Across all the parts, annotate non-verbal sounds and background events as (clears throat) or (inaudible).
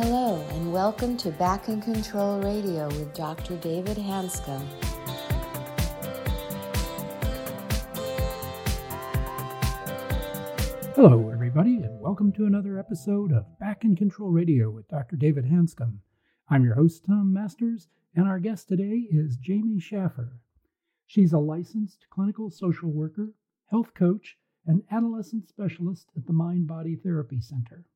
Hello, and welcome to Back in Control Radio with Dr. David Hanscom. Hello, everybody, and welcome to another episode of Back in Control Radio with Dr. David Hanscom. I'm your host, Tom Masters, and our guest today is Jamie Shafir. She's a licensed clinical social worker, health coach, and adolescent specialist at the Mind Body Therapy Center.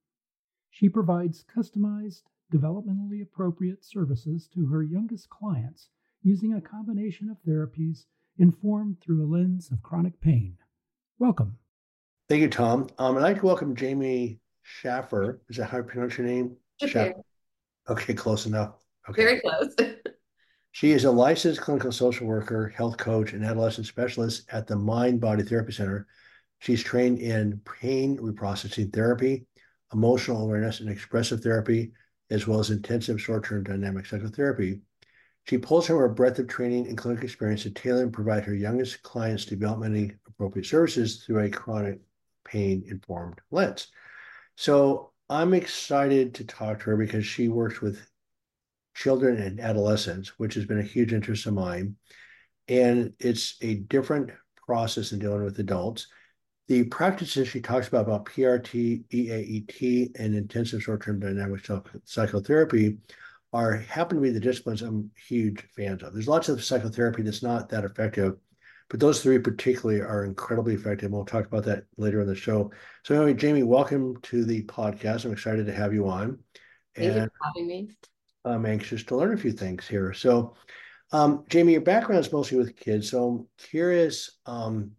She provides customized, developmentally appropriate services to her youngest clients using a combination of therapies informed through a lens of chronic pain. Welcome. Thank you, Tom. Um, I'd like to welcome Jamie Shafir. Is that how you pronounce your name? Okay. Okay, close enough. Okay. Very close. (laughs) She is a licensed clinical social worker, health coach, and adolescent specialist at the Mind Body Therapy Center. She's trained in pain reprocessing therapy, emotional awareness and expressive therapy, as well as intensive short-term dynamic psychotherapy. She pulls from her breadth of training and clinical experience to tailor and provide her youngest clients developmentally appropriate services through a chronic pain-informed lens. So I'm excited to talk to her because she works with children and adolescents, which has been a huge interest of mine. And it's a different process in dealing with adults. The practices she talks about, about PRT, EAET, and intensive short-term dynamic psychotherapy are happen to be the disciplines I'm huge fans of. There's lots of psychotherapy that's not that effective, but those three particularly are incredibly effective. And we'll talk about that later in the show. So anyway, Jamie, welcome to the podcast. I'm excited to have you on. Thank and you for having me. I'm anxious to learn a few things here. So, um, Jamie, your background is mostly with kids. So I'm curious um,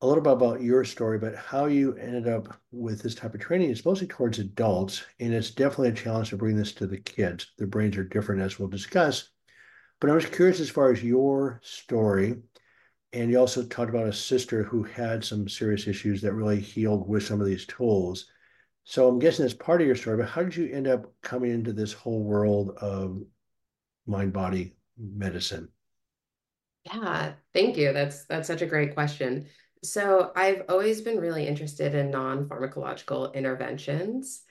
a little bit about your story, but how you ended up with this type of training. It's mostly towards adults, and it's definitely a challenge to bring this to the kids. Their brains are different, as we'll discuss. But I was curious as far as your story, and you also talked about a sister who had some serious issues that really healed with some of these tools. So I'm guessing that's part of your story, but how did you end up coming into this whole world of mind body medicine? Yeah, thank you. That's that's such a great question. So I've always been really interested in non-pharmacological interventions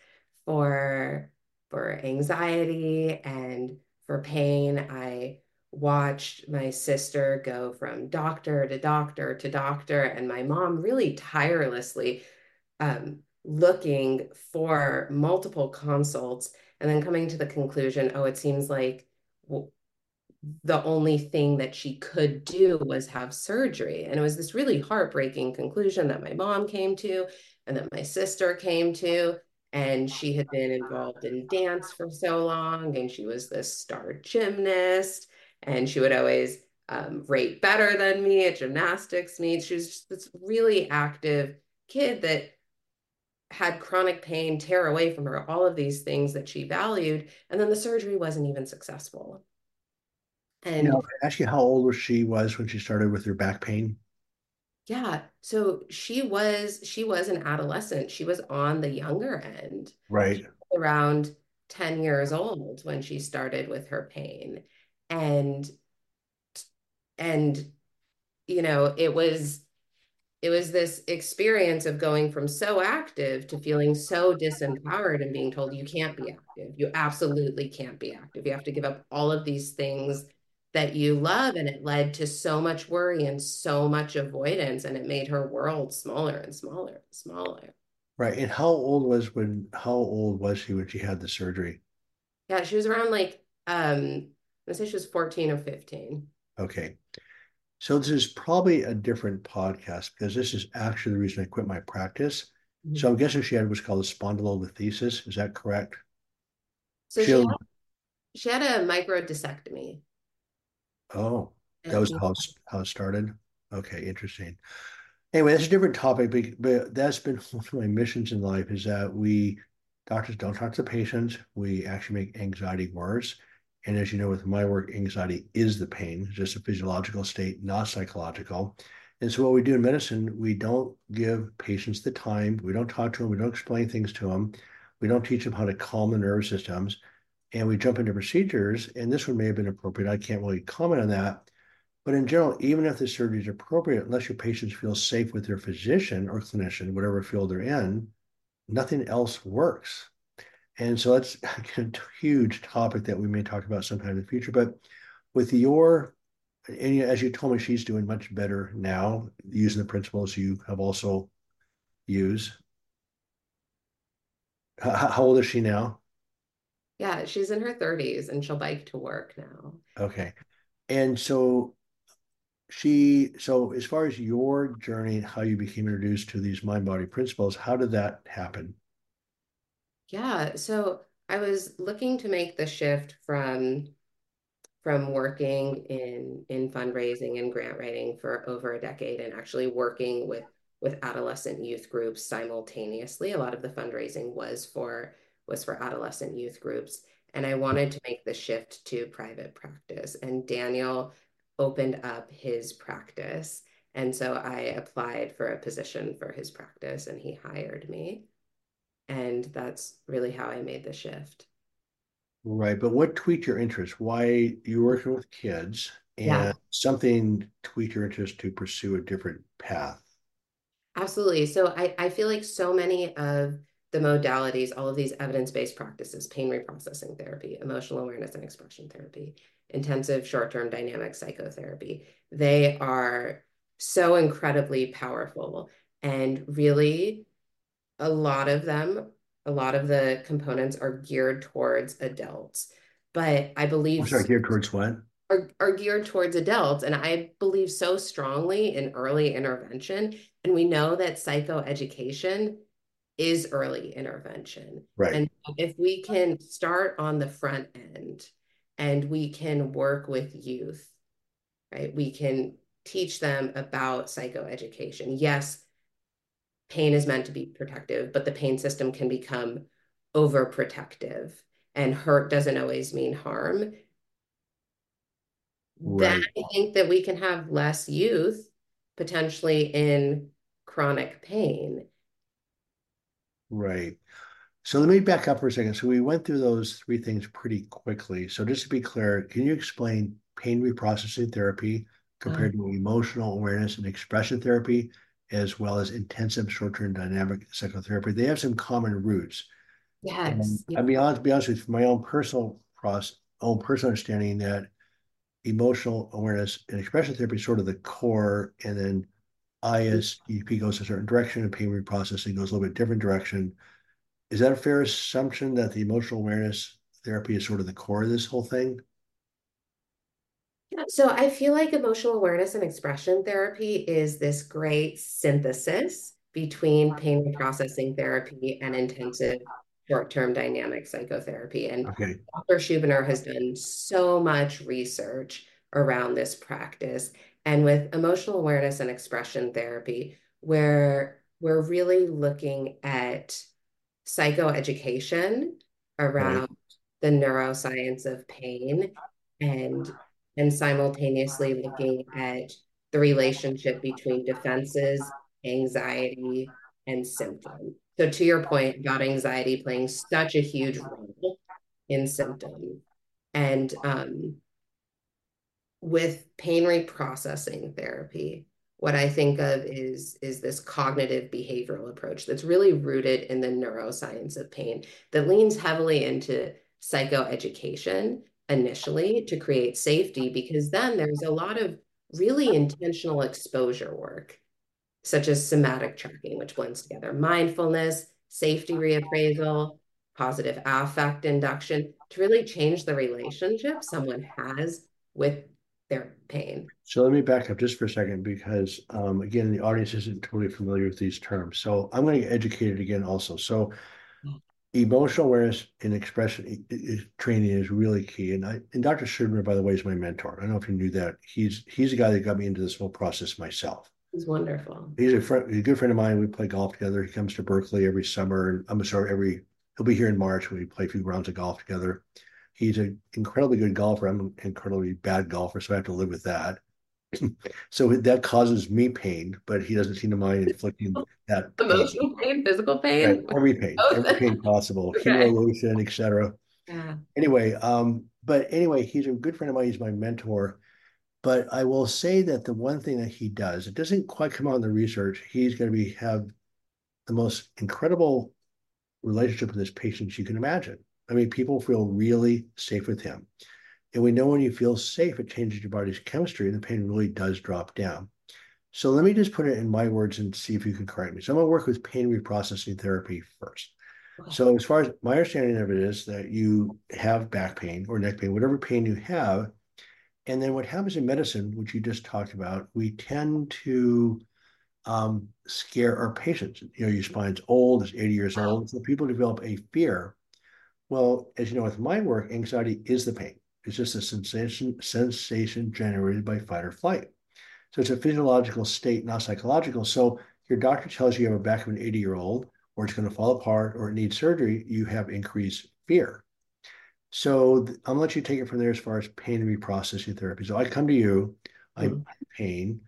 for for anxiety and for pain. I watched my sister go from doctor to doctor to doctor, and my mom really tirelessly um, looking for multiple consults and then coming to the conclusion, oh, it seems like the only thing that she could do was have surgery. And it was this really heartbreaking conclusion that my mom came to and that my sister came to. And she had been involved in dance for so long, and she was this star gymnast, and she would always um, rate better than me at gymnastics meets. She was just this really active kid that had chronic pain tear away from her all of these things that she valued. And then the surgery wasn't even successful. And you know, ask you how old was she was when she started with her back pain? Yeah. So she was she was an adolescent. She was on the younger end. Right. Around 10 years old when she started with her pain. And and you know, it was it was this experience of going from so active to feeling so disempowered and being told you can't be active. You absolutely can't be active. You have to give up all of these things that you love and it led to so much worry and so much avoidance and it made her world smaller and smaller and smaller. Right and how old was when how old was she when she had the surgery? Yeah she was around like um i say she was 14 or 15 okay. So this is probably a different podcast because this is actually the reason i quit my practice. Mm-hmm. so i'm guessing she had what's called a spondylolisthesis is that correct? So she, she had, she had a microdiscectomy Oh, that was mm-hmm. how, how it started? Okay, interesting. Anyway, that's a different topic, but, but that's been (laughs) one of my missions in life is that we, doctors don't talk to patients. We actually make anxiety worse. And as you know, with my work, anxiety is the pain, it's just a physiological state, not psychological. And so, what we do in medicine, we don't give patients the time. We don't talk to them. We don't explain things to them. We don't teach them how to calm the nervous systems and we jump into procedures, and this one may have been appropriate. I can't really comment on that. But in general, even if the surgery is appropriate, unless your patients feel safe with their physician or clinician, whatever field they're in, nothing else works. And so that's (laughs) a huge topic that we may talk about sometime in the future. But with your, and as you told me, she's doing much better now using the principles you have also used. How, how old is she now? Yeah, she's in her 30s and she'll bike to work now. Okay. And so she, so as far as your journey, how you became introduced to these mind body principles, how did that happen? Yeah, so I was looking to make the shift from from working in in fundraising and grant writing for over a decade and actually working with with adolescent youth groups simultaneously. A lot of the fundraising was for was for adolescent youth groups. And I wanted to make the shift to private practice. And Daniel opened up his practice. And so I applied for a position for his practice and he hired me. And that's really how I made the shift. Right. But what tweaked your interest? Why you're working with kids and yeah. something tweaked your interest to pursue a different path? Absolutely. So I, I feel like so many of the modalities, all of these evidence-based practices, pain reprocessing therapy, emotional awareness and expression therapy, intensive short-term dynamic psychotherapy, they are so incredibly powerful. And really, a lot of them, a lot of the components are geared towards adults. But I believe sorry, geared towards what? Are, are geared towards adults. And I believe so strongly in early intervention. And we know that psychoeducation is early intervention. Right. And if we can start on the front end and we can work with youth, right, we can teach them about psychoeducation. Yes, pain is meant to be protective, but the pain system can become overprotective and hurt doesn't always mean harm. Right. Then I think that we can have less youth potentially in chronic pain Right. So let me back up for a second. So we went through those three things pretty quickly. So just to be clear, can you explain pain reprocessing therapy compared mm-hmm. to emotional awareness and expression therapy, as well as intensive short-term dynamic psychotherapy? They have some common roots. Yes. I'll be honest, be honest with you, my own personal process, own personal understanding that emotional awareness and expression therapy is sort of the core, and then ISEP goes a certain direction and pain reprocessing goes a little bit different direction. Is that a fair assumption that the emotional awareness therapy is sort of the core of this whole thing? Yeah, so I feel like emotional awareness and expression therapy is this great synthesis between pain reprocessing therapy and intensive short-term dynamic psychotherapy. And okay. Dr. Schubiner has done so much research around this practice. And with emotional awareness and expression therapy, where we're really looking at psychoeducation around right. the neuroscience of pain and and simultaneously looking at the relationship between defenses, anxiety, and symptoms. So to your point about anxiety playing such a huge role in symptoms. And um, with pain reprocessing therapy, what I think of is, is this cognitive behavioral approach that's really rooted in the neuroscience of pain that leans heavily into psychoeducation initially to create safety, because then there's a lot of really intentional exposure work, such as somatic tracking, which blends together mindfulness, safety reappraisal, positive affect induction to really change the relationship someone has with their pain. So let me back up just for a second because, um, again, the audience isn't totally familiar with these terms. So I'm going to get educated again also. So emotional awareness and expression training is really key. And I and Dr. Schubiner, by the way, is my mentor. I don't know if you knew that. He's he's the guy that got me into this whole process myself. He's wonderful. He's a friend, he's a good friend of mine. We play golf together. He comes to Berkeley every summer, and I'm sorry, every he'll be here in March. We play a few rounds of golf together. He's an incredibly good golfer. I'm an incredibly bad golfer, so I have to live with that. (clears throat) so that causes me pain, but he doesn't seem to mind inflicting (laughs) that emotional pain, pain physical pain, right, every pain, every pain possible, (laughs) okay. humiliation, etc. Yeah. Anyway, um, but anyway, he's a good friend of mine. He's my mentor. But I will say that the one thing that he does, it doesn't quite come out in the research. He's going to be have the most incredible relationship with his patients you can imagine. I mean, people feel really safe with him. And we know when you feel safe, it changes your body's chemistry and the pain really does drop down. So let me just put it in my words and see if you can correct me. So I'm going to work with pain reprocessing therapy first. So as far as my understanding of it is that you have back pain or neck pain, whatever pain you have, and then what happens in medicine, which you just talked about, we tend to um, scare our patients. You know, your spine's old, it's 80 years old. So people develop a fear. Well, as you know, with my work, anxiety is the pain. It's just a sensation, sensation generated by fight or flight. So it's a physiological state, not psychological. So your doctor tells you you have a back of an 80 year old, or it's going to fall apart, or it needs surgery, you have increased fear. So I'm gonna let you take it from there as far as pain reprocessing therapy. So I come to you, I'm mm-hmm. in pain,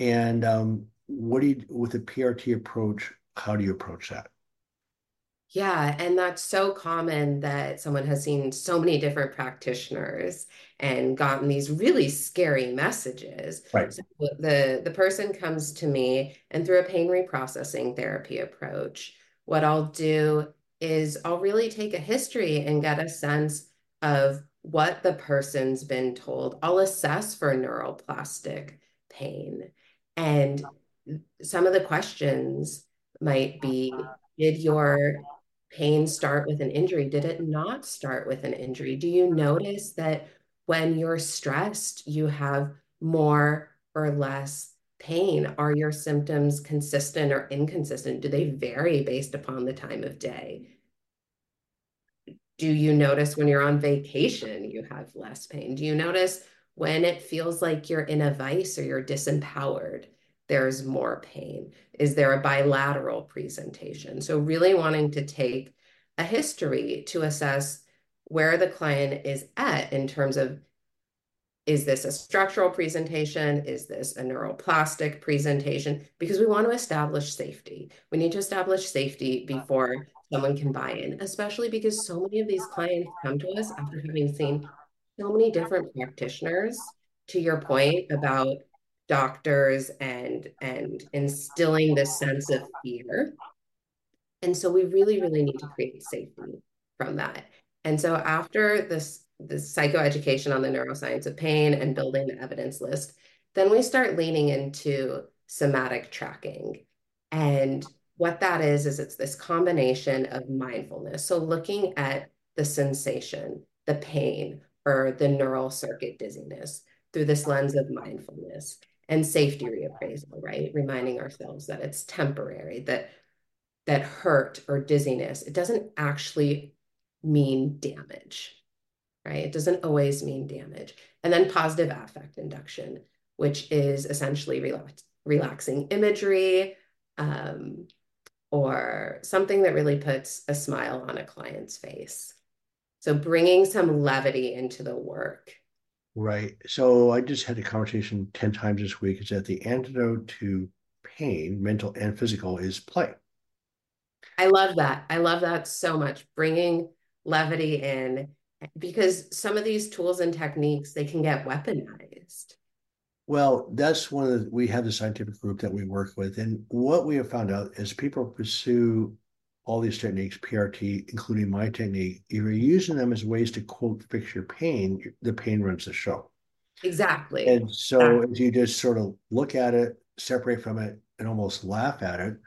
and um, what do you with the PRT approach? How do you approach that? Yeah, and that's so common that someone has seen so many different practitioners and gotten these really scary messages. Right. So the the person comes to me and through a pain reprocessing therapy approach, what I'll do is I'll really take a history and get a sense of what the person's been told. I'll assess for neuroplastic pain. And mm, some of the questions might be Did your pain start with an injury? Did it not start with an injury? Do you notice that when you're stressed, you have more or less pain? Are your symptoms consistent or inconsistent? Do they vary based upon the time of day? Do you notice when you're on vacation, you have less pain? Do you notice when it feels like you're in a vice or you're disempowered? There's more pain? Is there a bilateral presentation? So, really wanting to take a history to assess where the client is at in terms of is this a structural presentation? Is this a neuroplastic presentation? Because we want to establish safety. We need to establish safety before someone can buy in, especially because so many of these clients come to us after having seen so many different practitioners. To your point about doctors and and instilling this sense of fear. And so we really really need to create safety from that. And so after this this psychoeducation on the neuroscience of pain and building the evidence list then we start leaning into somatic tracking. And what that is is it's this combination of mindfulness. So looking at the sensation the pain or the neural circuit dizziness through this lens of mindfulness and safety reappraisal, right? Reminding ourselves that it's temporary, that that hurt or dizziness, it doesn't actually mean damage, right? It doesn't always mean damage. And then positive affect induction, which is essentially relax, relaxing imagery um, or something that really puts a smile on a client's face. So bringing some levity into the work Right. So I just had a conversation 10 times this week is that the antidote to pain, mental and physical, is play. I love that. I love that so much. Bringing levity in because some of these tools and techniques they can get weaponized. Well, that's one of the, we have the scientific group that we work with, and what we have found out is people pursue all these techniques, PRT, including my technique, if you're using them as ways to quote fix your pain, the pain runs the show. Exactly. And so if you just sort of look at it, separate from it, and almost laugh at it,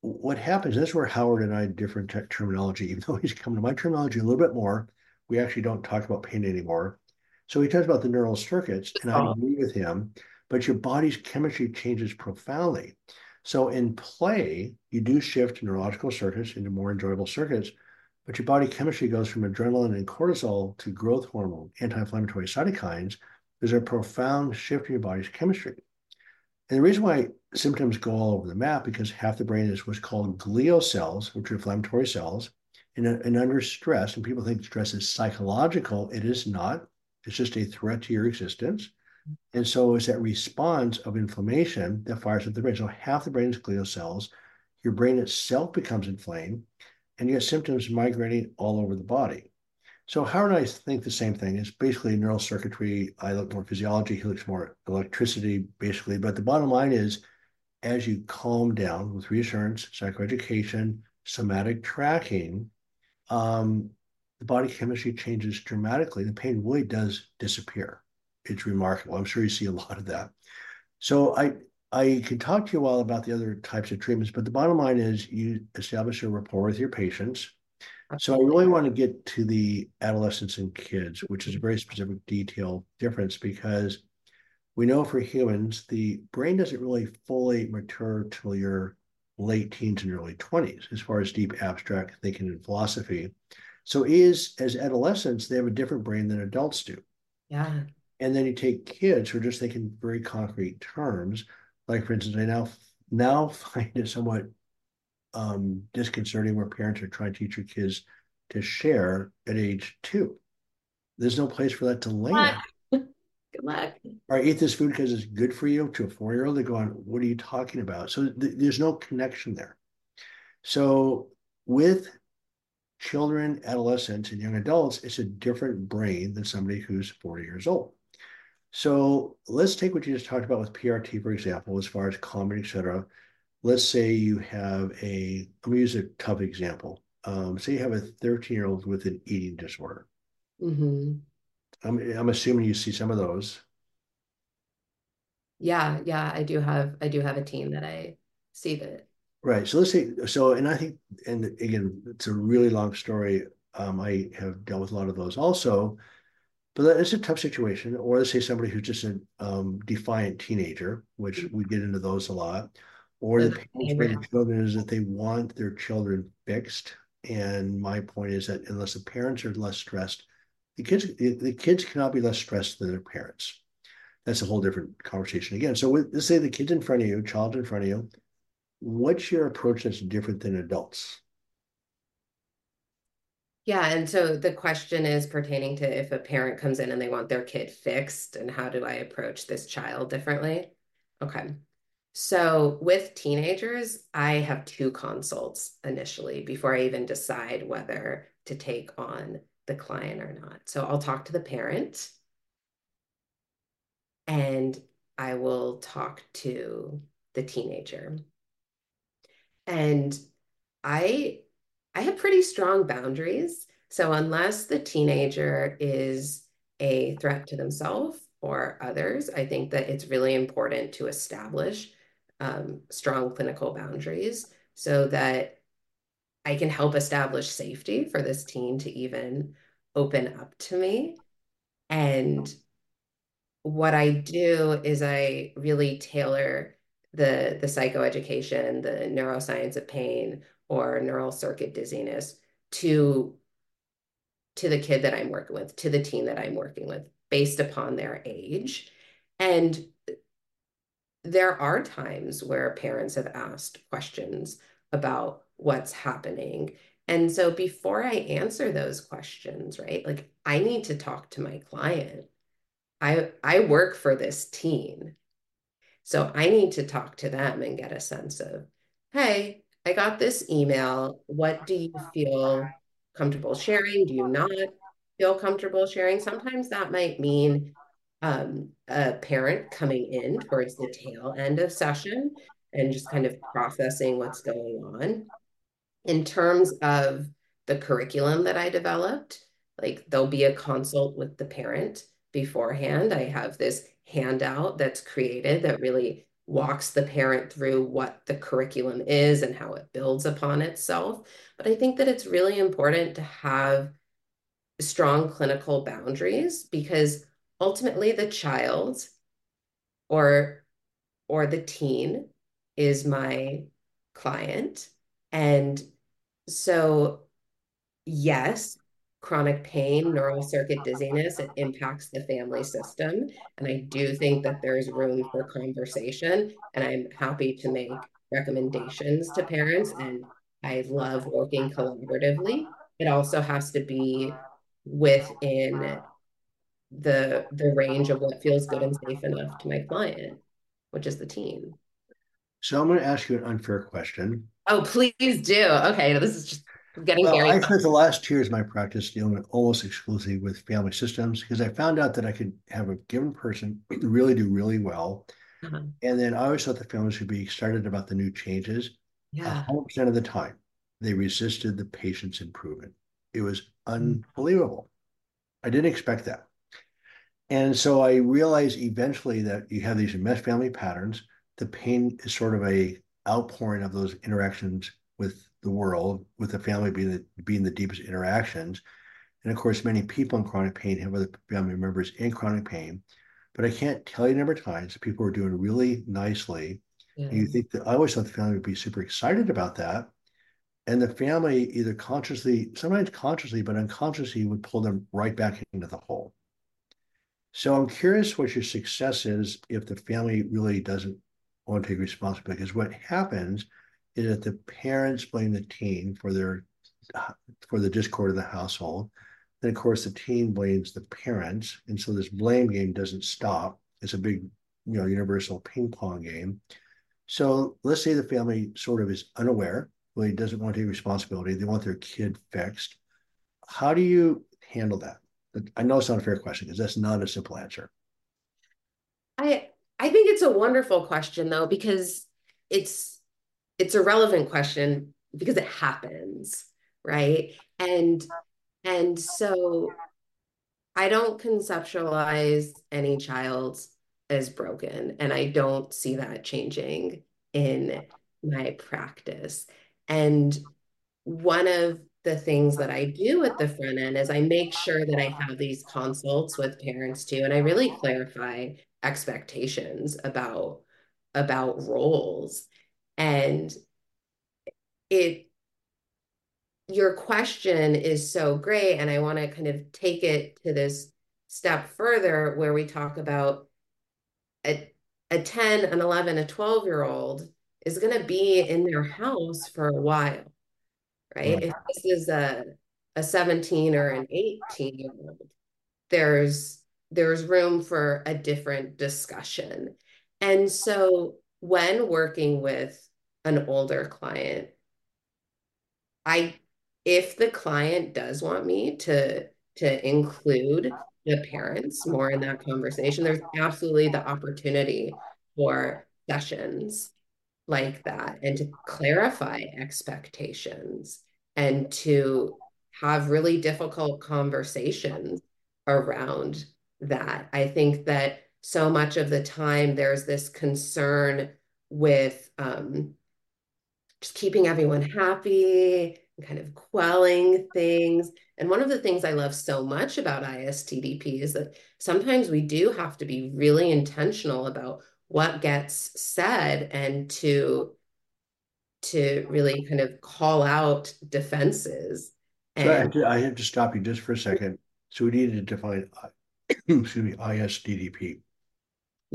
what happens, that's where Howard and I different terminology, (laughs) even though he's coming to my terminology a little bit more, we actually don't talk about pain anymore. So he talks about the neural circuits, and I oh. agree with him, but your body's chemistry changes profoundly. So in play, you do shift neurological circuits into more enjoyable circuits, but your body chemistry goes from adrenaline and cortisol to growth hormone, anti-inflammatory cytokines. There's a profound shift in your body's chemistry. And the reason why symptoms go all over the map because half the brain is what's called glial cells, which are inflammatory cells, and, and under stress, and people think stress is psychological. It is not. It's just a threat to your existence. And so it's that response of inflammation that fires up the brain. So half the brain is glial cells. Your brain itself becomes inflamed, and you get symptoms migrating all over the body. So Howard and I think the same thing. It's basically neural circuitry. I look more physiology. He looks more electricity, basically. But the bottom line is, as you calm down with reassurance, psychoeducation, somatic tracking, um, the body chemistry changes dramatically. The pain really does disappear. It's remarkable. I'm sure you see a lot of that. So I I can talk to you all about the other types of treatments, but the bottom line is you establish a rapport with your patients. So I really want to get to the adolescents and kids, which is a very specific detail difference because we know for humans, the brain doesn't really fully mature till your late teens and early 20s as far as deep abstract thinking and philosophy. So is as adolescents, they have a different brain than adults do. Yeah. And then you take kids who are just thinking very concrete terms. Like for instance, I now now (laughs) find it somewhat um, disconcerting where parents are trying to teach your kids to share at age two. There's no place for that to land. Good luck. Or eat this food because it's good for you to a four year old. They go on, what are you talking about? So th- there's no connection there. So with children, adolescents, and young adults, it's a different brain than somebody who's 40 years old. So let's take what you just talked about with PRT, for example, as far as calming, et cetera. Let's say you have a, I'm going to use a tough example. Um, say you have a 13 year old with an eating disorder. Mm-hmm. I'm, I'm assuming you see some of those. Yeah, yeah, I do have I do have a team that I see that. Right. So let's say so, and I think, and again, it's a really long story. Um, I have dealt with a lot of those also, but it's a tough situation. Or let's say somebody who's just a um, defiant teenager, which we get into those a lot. Or the parents the children is that they want their children fixed. And my point is that unless the parents are less stressed, the kids the kids cannot be less stressed than their parents. That's a whole different conversation again. So with, let's say the kid's in front of you, child in front of you. What's your approach that's different than adults? Yeah, and so the question is pertaining to if a parent comes in and they want their kid fixed, and how do I approach this child differently? Okay. So with teenagers, I have two consults initially before I even decide whether to take on the client or not. So I'll talk to the parent and I will talk to the teenager. And I I have pretty strong boundaries. So unless the teenager is a threat to themselves or others, I think that it's really important to establish um, strong clinical boundaries so that I can help establish safety for this teen to even open up to me. And what I do is I really tailor the the psychoeducation, the neuroscience of pain or neural circuit dizziness to to the kid that I'm working with, to the teen that I'm working with, based upon their age. And there are times where parents have asked questions about what's happening. And so before I answer those questions, right, like I need to talk to my client. I I work for this teen. So I need to talk to them and get a sense of, hey, I got this email. What do you feel comfortable sharing? Do you not feel comfortable sharing? Sometimes that might mean um, a parent coming in towards the tail end of session and just kind of processing what's going on. In terms of the curriculum that I developed, like there'll be a consult with the parent beforehand. I have this handout that's created that really walks the parent through what the curriculum is and how it builds upon itself. But I think that it's really important to have strong clinical boundaries because ultimately the child or or the teen is my client and so yes chronic pain, neural circuit dizziness, it impacts the family system. And I do think that there's room for conversation. And I'm happy to make recommendations to parents. And I love working collaboratively. It also has to be within the the range of what feels good and safe enough to my client, which is the teen. So I'm going to ask you an unfair question. Oh, please do. Okay, this is just getting well, very. I spent the last two years of my practice dealing almost exclusively with family systems because I found out that I could have a given person really do really well. Uh-huh. And then I always thought the families would be excited about the new changes. Yeah. 100% of the time. they resisted the patient's improvement. It was unbelievable. I didn't expect that. And so I realized eventually that you have these mesh family patterns. The pain is sort of a outpouring of those interactions with the world, with the family being the, being the deepest interactions. And of course, many people in chronic pain have other family members in chronic pain. But I can't tell you the number of times people are doing really nicely. Yeah. And you think that I always thought the family would be super excited about that. And the family either consciously, sometimes consciously, but unconsciously would pull them right back into the hole. So I'm curious what your success is if the family really doesn't want to take responsibility. Because what happens is that the parents blame the teen for their for the discord of the household. Then of course the teen blames the parents, and so this blame game doesn't stop. It's a big, you know, universal ping pong game. So let's say the family sort of is unaware, really doesn't want to take responsibility. They want their kid fixed. How do you handle that? I know it's not a fair question because that's not a simple answer. I I think it's a wonderful question though because it's it's a relevant question because it happens, right? And and so I don't conceptualize any child as broken and I don't see that changing in my practice. And one of the things that I do at the front end is I make sure that I have these consults with parents too, and I really clarify expectations about about roles. And it your question is so great, and I want to kind of take it to this step further where we talk about a, a 10, an 11, a 12 year old is going to be in their house for a while right? If this is a a 17 or an 18 year old, there's there's room for a different discussion. And so when working with an older client, I if the client does want me to to include the parents more in that conversation, there's absolutely the opportunity for sessions like that and to clarify expectations and to have really difficult conversations around that. I think that so much of the time there's this concern with um, just keeping everyone happy and kind of quelling things. And one of the things I love so much about ISTDP is that sometimes we do have to be really intentional about what gets said and to to really kind of call out defenses. And... So I, have to, I have to stop you just for a second. So we need to define, (coughs) excuse me, ISTDP.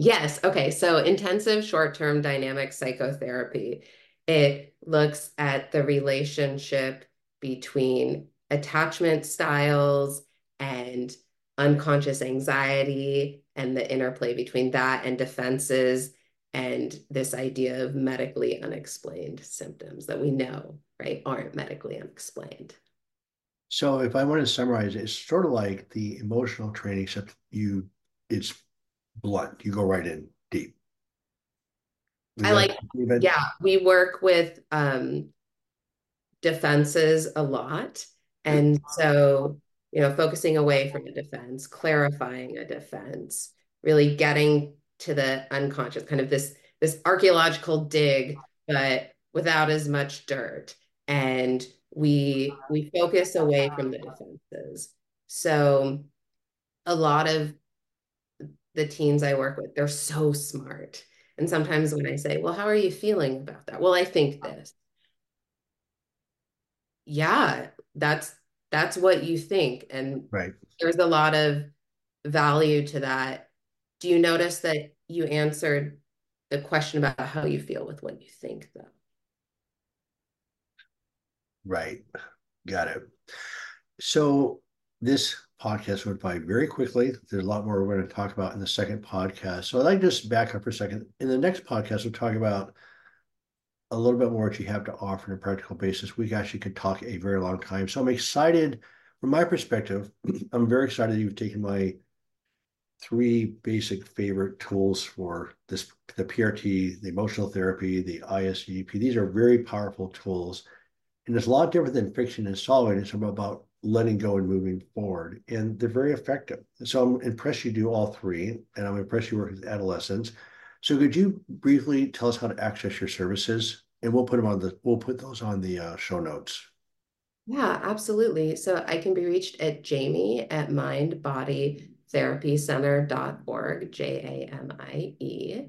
Yes. Okay. So intensive short-term dynamic psychotherapy. It looks at the relationship between attachment styles and unconscious anxiety and the interplay between that and defenses and this idea of medically unexplained symptoms that we know, right, aren't medically unexplained. So if I want to summarize it's sort of like the emotional training, except you it's blunt. You go right in deep. Is I like even? yeah, we work with um defenses a lot. And so, you know, focusing away from a defense, clarifying a defense, really getting to the unconscious, kind of this this archaeological dig, but without as much dirt. And we we focus away from the defenses. So a lot of the teens I work with, they're so smart. And sometimes when I say, well, how are you feeling about that? Well, I think oh. this. Yeah, that's that's what you think. And right. there's a lot of value to that do you notice that you answered the question about how you feel with what you think, though? Right. Got it. So this podcast went by very quickly. There's a lot more we're going to talk about in the second podcast. So I'd like to just back up for a second. In the next podcast, we'll talk about a little bit more what you have to offer on a practical basis. We actually could talk a very long time. So I'm excited from my perspective. (clears throat) I'm very excited that you've taken my three basic favorite tools for this the PRT, the emotional therapy, the ISDP. These are very powerful tools. and it's a lot different than fixing and solving. It's about letting go and moving forward. And they're very effective. So I'm impressed you do all three, and I'm impressed you work with adolescents. So could you briefly tell us how to access your services? And we'll put them on the we'll put those on the uh, show notes. Yeah, absolutely. So I can be reached at Jamie at mindbodytherapycenter.org, J A M I E.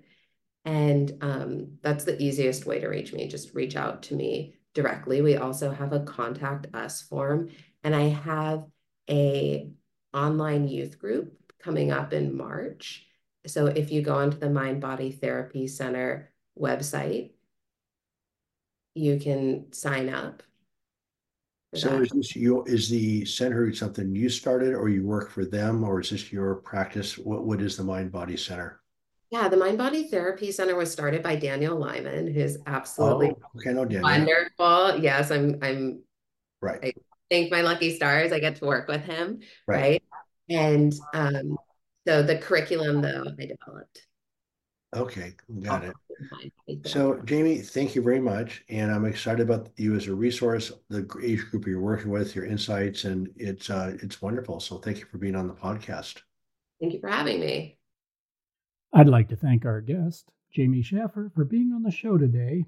And um, that's the easiest way to reach me. Just reach out to me directly. We also have a contact us form and I have a online youth group coming up in March. So if you go onto the Mind Body Therapy Center website, you can sign up. So is this your is the center something you started or you work for them or is this your practice? What what is the Mind Body Center? Yeah, the Mind Body Therapy Center was started by Daniel Lyman, who's absolutely oh, okay, no, Daniel. wonderful. Yes, I'm I'm right. I thank my lucky stars. I get to work with him, right? right? And um, so the curriculum though I developed. Okay, got it. So, Jamie, thank you very much, and I'm excited about you as a resource, the age group you're working with, your insights, and it's uh, it's wonderful. So, thank you for being on the podcast. Thank you for having me. I'd like to thank our guest, Jamie Shafir, for being on the show today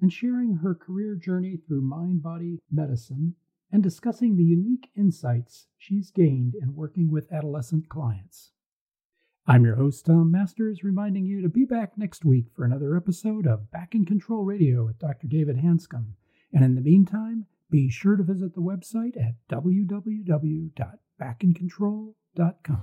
and sharing her career journey through mind body medicine and discussing the unique insights she's gained in working with adolescent clients. I'm your host, Tom Masters, reminding you to be back next week for another episode of Back in Control Radio with Dr. David Hanscom. And in the meantime, be sure to visit the website at www.backincontrol.com.